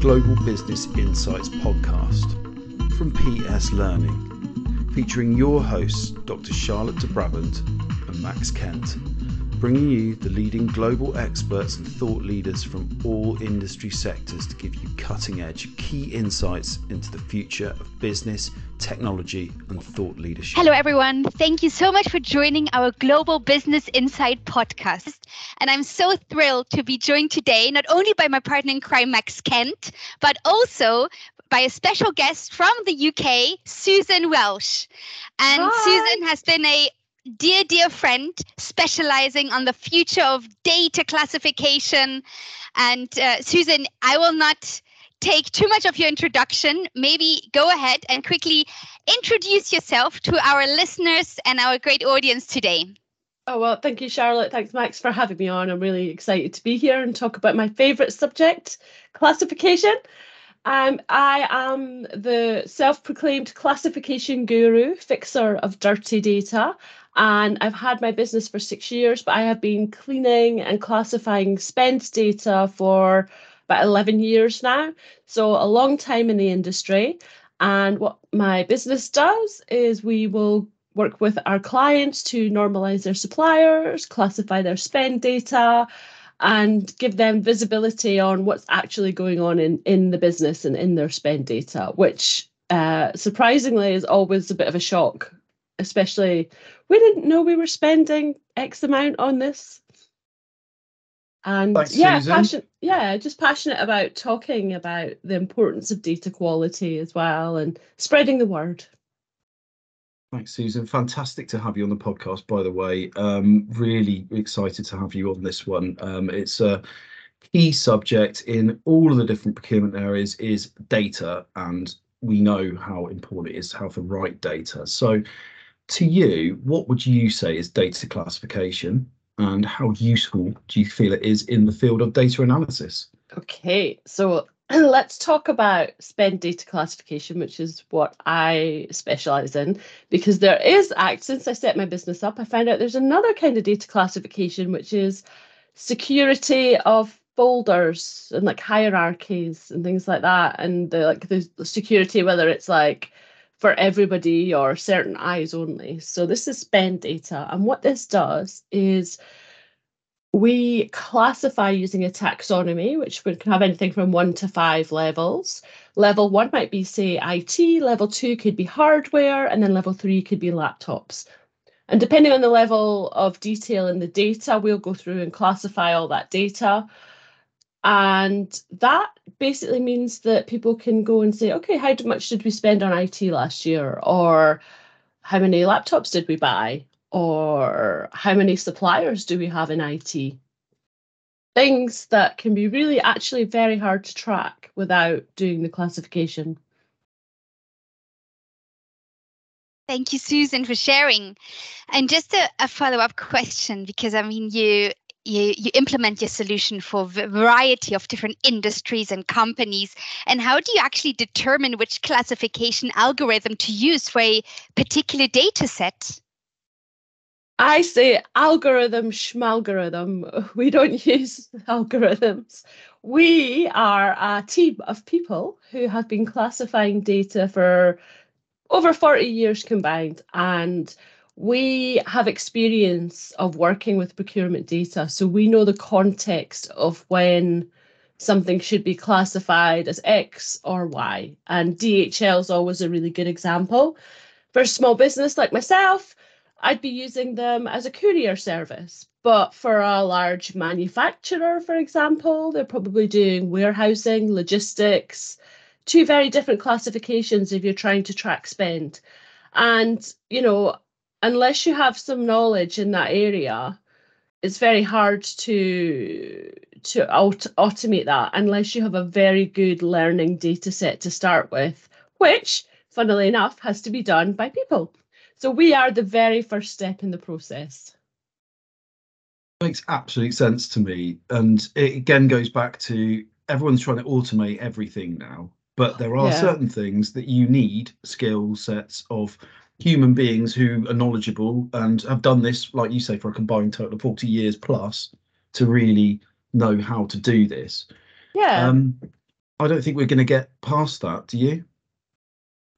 Global Business Insights podcast from PS Learning, featuring your hosts, Dr. Charlotte de Brabant and Max Kent bringing you the leading global experts and thought leaders from all industry sectors to give you cutting edge, key insights into the future of business, technology, and thought leadership. Hello, everyone. Thank you so much for joining our Global Business Insight podcast. And I'm so thrilled to be joined today, not only by my partner in crime, Max Kent, but also by a special guest from the UK, Susan Walsh. And Hi. Susan has been a dear, dear friend specializing on the future of data classification. And uh, Susan, I will not take too much of your introduction. Maybe go ahead and quickly introduce yourself to our listeners and our great audience today. Oh, well, thank you, Charlotte. Thanks, Max, for having me on. I'm really excited to be here and talk about my favourite subject, classification. Um, I am the self proclaimed classification guru, fixer of dirty data, and I've had my business for six years, but I have been cleaning and classifying spend data for about 11 years now. So, a long time in the industry. And what my business does is we will work with our clients to normalize their suppliers, classify their spend data, and give them visibility on what's actually going on in, in the business and in their spend data, which uh, surprisingly is always a bit of a shock especially we didn't know we were spending X amount on this. And Thanks, yeah, passion, yeah, just passionate about talking about the importance of data quality as well and spreading the word. Thanks, Susan. Fantastic to have you on the podcast, by the way. Um, really excited to have you on this one. Um, it's a key subject in all of the different procurement areas is data, and we know how important it is to have the right data. So to you, what would you say is data classification and how useful do you feel it is in the field of data analysis? Okay, so let's talk about spend data classification, which is what I specialize in, because there is act since I set my business up, I found out there's another kind of data classification, which is security of folders and like hierarchies and things like that, and the like the security, whether it's like for everybody or certain eyes only. So this is spend data. And what this does is we classify using a taxonomy, which would have anything from one to five levels. Level one might be, say, IT, level two could be hardware, and then level three could be laptops. And depending on the level of detail in the data, we'll go through and classify all that data. And that basically means that people can go and say, okay, how much did we spend on IT last year? Or how many laptops did we buy? Or how many suppliers do we have in IT? Things that can be really actually very hard to track without doing the classification. Thank you, Susan, for sharing. And just a, a follow up question because I mean, you you, you implement your solution for a variety of different industries and companies and how do you actually determine which classification algorithm to use for a particular data set I say algorithm schmalgorithm. We don't use algorithms. We are a team of people who have been classifying data for over 40 years combined. And we have experience of working with procurement data, so we know the context of when something should be classified as X or Y. And DHL is always a really good example. For a small business like myself, I'd be using them as a courier service. But for a large manufacturer, for example, they're probably doing warehousing, logistics, two very different classifications if you're trying to track spend. And, you know, unless you have some knowledge in that area, it's very hard to to aut- automate that unless you have a very good learning data set to start with, which, funnily enough, has to be done by people. So we are the very first step in the process. Makes absolute sense to me. And it again goes back to everyone's trying to automate everything now, but there are yeah. certain things that you need skill sets of human beings who are knowledgeable and have done this, like you say, for a combined total of 40 years plus to really know how to do this. Yeah. Um, I don't think we're going to get past that. Do you?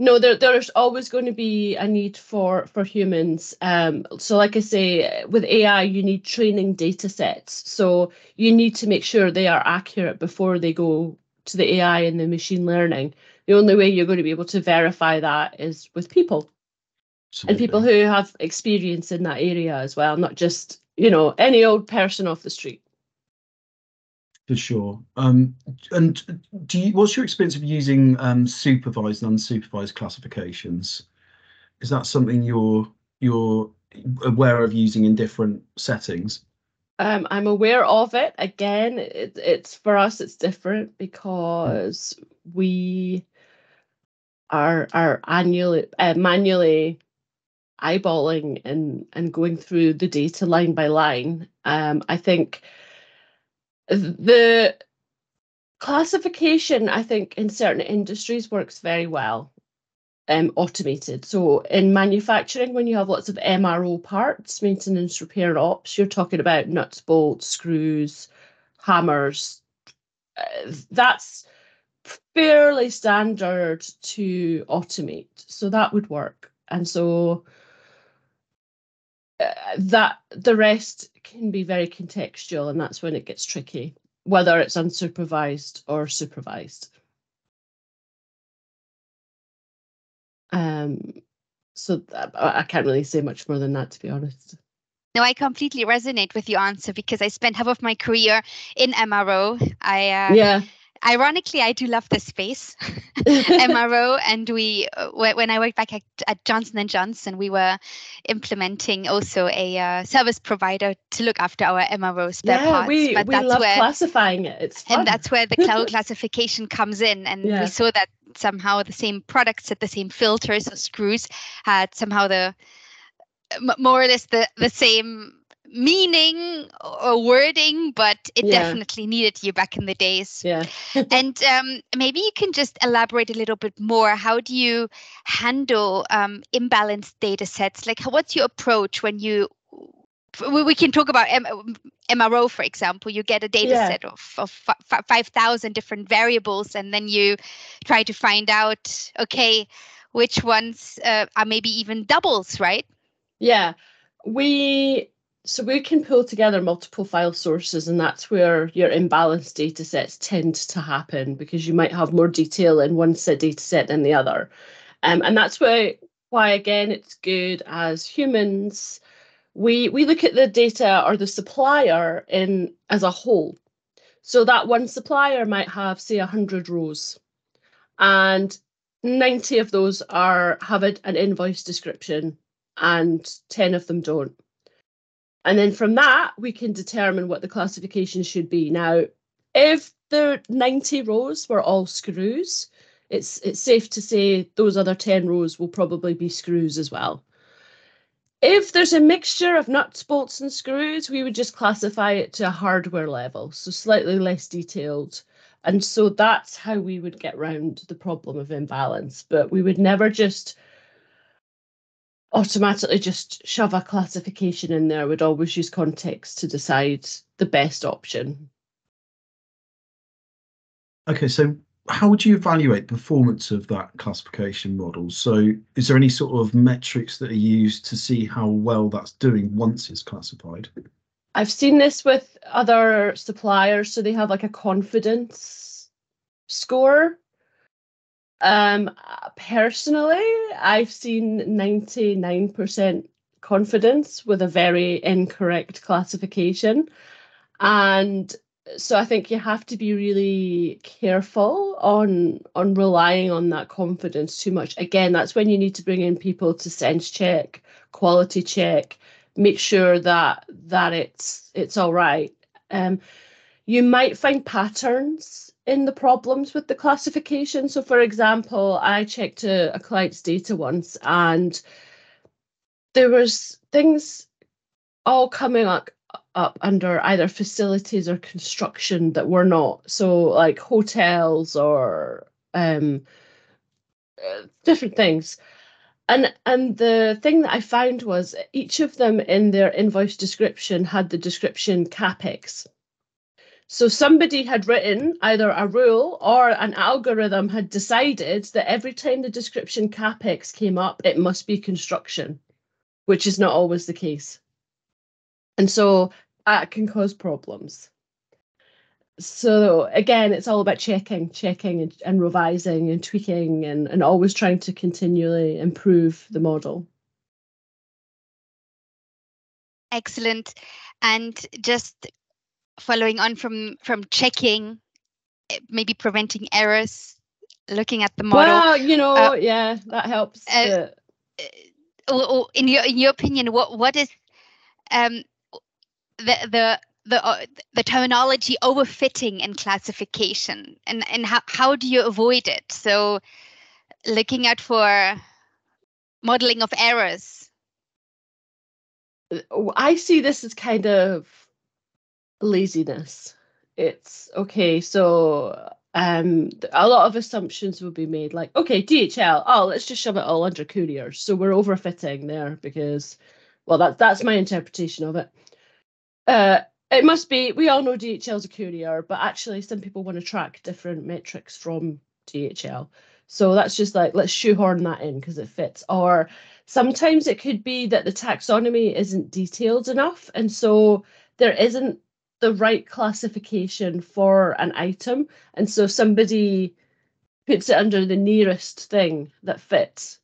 No, there, there's always going to be a need for for humans. Um, so, like I say, with AI, you need training data sets. So you need to make sure they are accurate before they go to the AI and the machine learning. The only way you're going to be able to verify that is with people Absolutely. and people who have experience in that area as well, not just you know any old person off the street for sure. Um, and do you, what's your experience of using um, supervised and unsupervised classifications? Is that something you're you're aware of using in different settings? Um, I'm aware of it. Again, it, it's for us. It's different because we are are annually uh, manually eyeballing and and going through the data line by line. Um, I think the classification, I think, in certain industries works very well. Um, automated. So in manufacturing, when you have lots of MRO parts, maintenance, repair, ops, you're talking about nuts, bolts, screws, hammers. Uh, that's fairly standard to automate. So that would work. And so uh, that the rest can be very contextual, and that's when it gets tricky, whether it's unsupervised or supervised. Um, so I can't really say much more than that, to be honest. No, I completely resonate with your answer because I spent half of my career in MRO. I uh, yeah ironically, I do love the space, MRO, and we uh, when I worked back at, at Johnson and Johnson, we were implementing also a uh, service provider to look after our MRO spare yeah, parts. we, but we that's love where, classifying it. It's fun. and that's where the cloud classification comes in, and yeah. we saw that somehow the same products had the same filters or screws had somehow the more or less the the same meaning or wording, but it yeah. definitely needed you back in the days. Yeah. and um, maybe you can just elaborate a little bit more. How do you handle um, imbalanced data sets? Like, what's your approach when you? We can talk about M- MRO, for example. You get a data yeah. set of, of 5,000 different variables, and then you try to find out, okay, which ones uh, are maybe even doubles, right? Yeah. We so we can pull together multiple file sources, and that's where your imbalanced data sets tend to happen because you might have more detail in one set data set than the other. Um, and that's why, why again, it's good as humans. We, we look at the data or the supplier in as a whole. So that one supplier might have, say, 100 rows, and 90 of those are have an invoice description, and 10 of them don't. And then from that, we can determine what the classification should be. Now, if the 90 rows were all screws, it's it's safe to say those other 10 rows will probably be screws as well. If there's a mixture of nuts, bolts, and screws, we would just classify it to a hardware level, so slightly less detailed. And so that's how we would get round the problem of imbalance. But we would never just automatically just shove a classification in there. Would always use context to decide the best option. Okay, so how would you evaluate performance of that classification model? So is there any sort of metrics that are used to see how well that's doing once it's classified? I've seen this with other suppliers, so they have like a confidence score um, personally, I've seen 99% confidence with a very incorrect classification. And so I think you have to be really careful on on relying on that confidence too much. Again, that's when you need to bring in people to sense check, quality check, make sure that that it's it's all right. Um, you might find patterns in the problems with the classification. So, for example, I checked a, a client's data once, and there was things all coming up up under either facilities or construction that were not. So, like hotels or um, uh, different things. And and the thing that I found was each of them in their invoice description had the description capex. So somebody had written either a rule or an algorithm had decided that every time the description capex came up, it must be construction, which is not always the case. And so that can cause problems. So again, it's all about checking, checking and, and revising and tweaking and, and always trying to continually improve the model. Excellent. And just following on from from checking, eh, maybe preventing errors, looking at the model. Well, you know, uh, yeah, that helps. Uh, uh, in your in your opinion, what what is um the the the uh, the terminology overfitting in classification and and how, how do you avoid it so looking out for modeling of errors uh, i see this as kind of laziness it's okay so um a lot of assumptions will be made like okay dhl oh let's just shove it all under couriers so we're overfitting there because well that that's my interpretation of it uh it must be. We all know DHL is a courier, but actually, some people want to track different metrics from DHL. So that's just like let's shoehorn that in because it fits. Or sometimes it could be that the taxonomy isn't detailed enough, and so there isn't the right classification for an item, and so somebody puts it under the nearest thing that fits.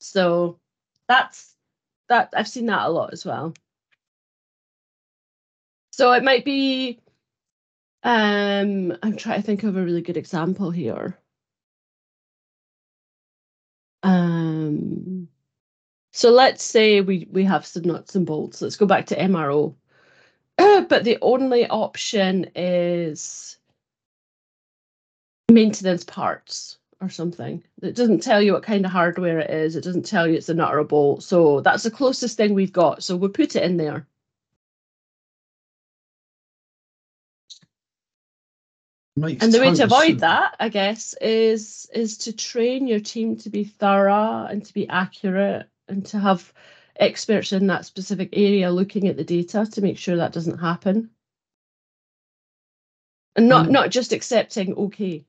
So that's that I've seen that a lot as well. So it might be, um, I'm trying to think of a really good example here. Um, so let's say we, we have some nuts and bolts. Let's go back to MRO. but the only option is maintenance parts or something. It doesn't tell you what kind of hardware it is. It doesn't tell you it's a nut or a bolt. So that's the closest thing we've got. So we'll put it in there. Makes and the way to avoid that, I guess, is is to train your team to be thorough and to be accurate and to have experts in that specific area looking at the data to make sure that doesn't happen. And not um, not just accepting okay.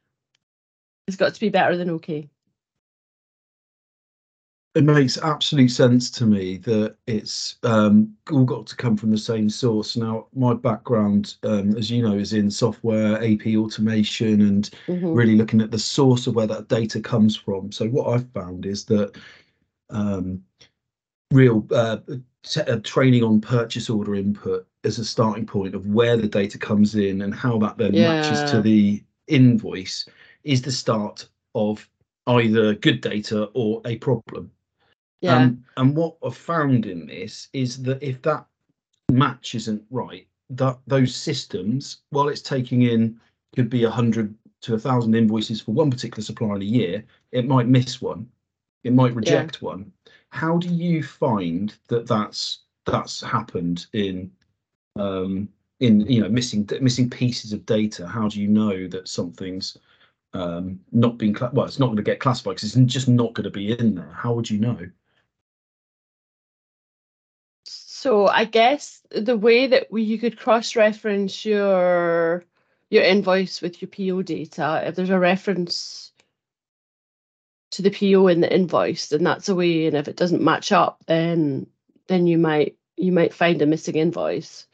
It's got to be better than okay it makes absolute sense to me that it's um, all got to come from the same source. Now, my background, um, as you know, is in software, AP automation, and mm-hmm. really looking at the source of where that data comes from. So, what I've found is that um, real uh, uh, training on purchase order input as a starting point of where the data comes in and how that then yeah. matches to the invoice is the start of either good data or a problem. Yeah. Um, and what I've found in this is that if that match isn't right, that those systems, while it's taking in could be a hundred to a thousand invoices for one particular supplier in a year, it might miss one, it might reject yeah. one. How do you find that that's that's happened in um, in you know missing missing pieces of data? How do you know that something's um, not being well? It's not going to get classified because it's just not going to be in there. How would you know? So I guess the way that we, you could cross-reference your your invoice with your PO data, if there's a reference to the PO in the invoice, then that's a way. And if it doesn't match up, then then you might you might find a missing invoice.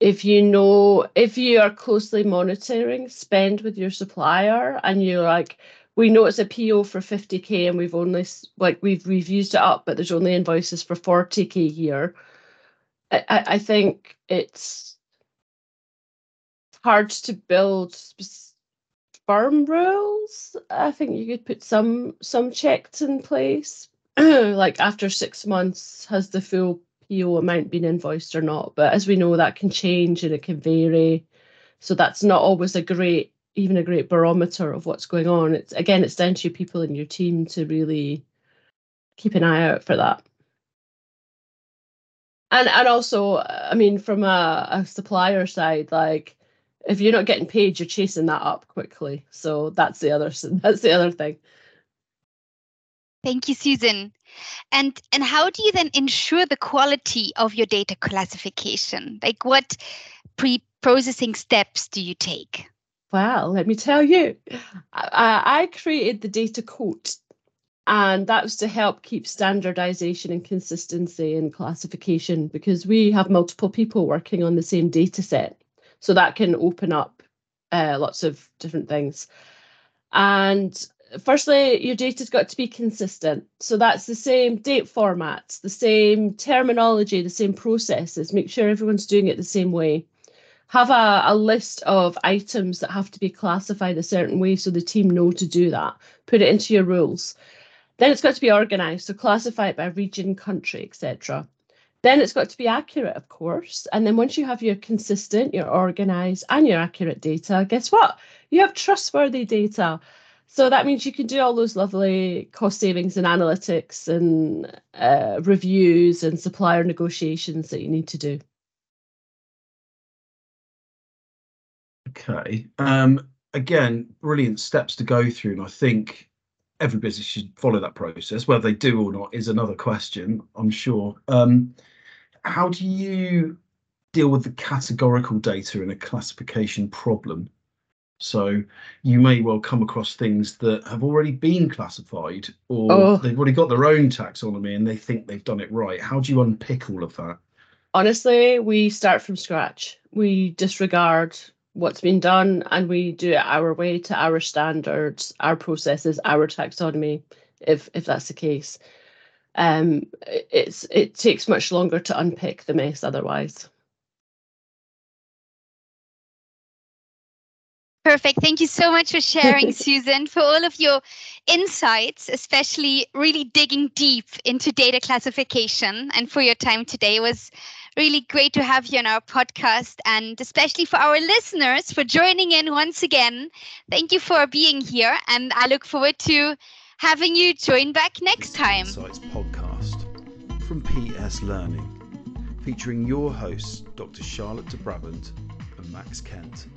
If you know if you are closely monitoring spend with your supplier and you're like, we know it's a PO for 50k and we've only like we've we've used it up, but there's only invoices for 40k here. I, I think it's hard to build firm rules. I think you could put some some checks in place, like after six months, has the full PO amount been invoiced or not? But as we know, that can change and it can vary. So that's not always a great even a great barometer of what's going on. It's again, it's down to people in your team to really keep an eye out for that. And and also, I mean, from a, a supplier side, like if you're not getting paid, you're chasing that up quickly. So that's the other that's the other thing. Thank you, Susan. And and how do you then ensure the quality of your data classification? Like what pre processing steps do you take? Well, let me tell you, I, I created the data coat, and that was to help keep standardization and consistency in classification because we have multiple people working on the same data set. So that can open up uh, lots of different things. And firstly, your data's got to be consistent. So that's the same date formats, the same terminology, the same processes. Make sure everyone's doing it the same way have a, a list of items that have to be classified a certain way so the team know to do that. Put it into your rules. Then it's got to be organized, so classify it by region, country, etc. Then it's got to be accurate, of course. And then once you have your consistent, your organized, and your accurate data, guess what? You have trustworthy data. So that means you can do all those lovely cost savings and analytics and uh, reviews and supplier negotiations that you need to do. Okay. Um, again, brilliant steps to go through, and I think every business should follow that process. Whether they do or not is another question, I'm sure. Um, how do you deal with the categorical data in a classification problem? So you may well come across things that have already been classified, or oh. they've already got their own taxonomy and they think they've done it right. How do you unpick all of that? Honestly, we start from scratch. We disregard what's been done and we do it our way to our standards, our processes, our taxonomy, if if that's the case. Um, it's it takes much longer to unpick the mess otherwise. Perfect. Thank you so much for sharing, Susan, for all of your insights, especially really digging deep into data classification and for your time today. It was really great to have you on our podcast and especially for our listeners for joining in once again. Thank you for being here and I look forward to having you join back next time. Insights podcast from PS Learning featuring your hosts Dr. Charlotte de Brabant and Max Kent.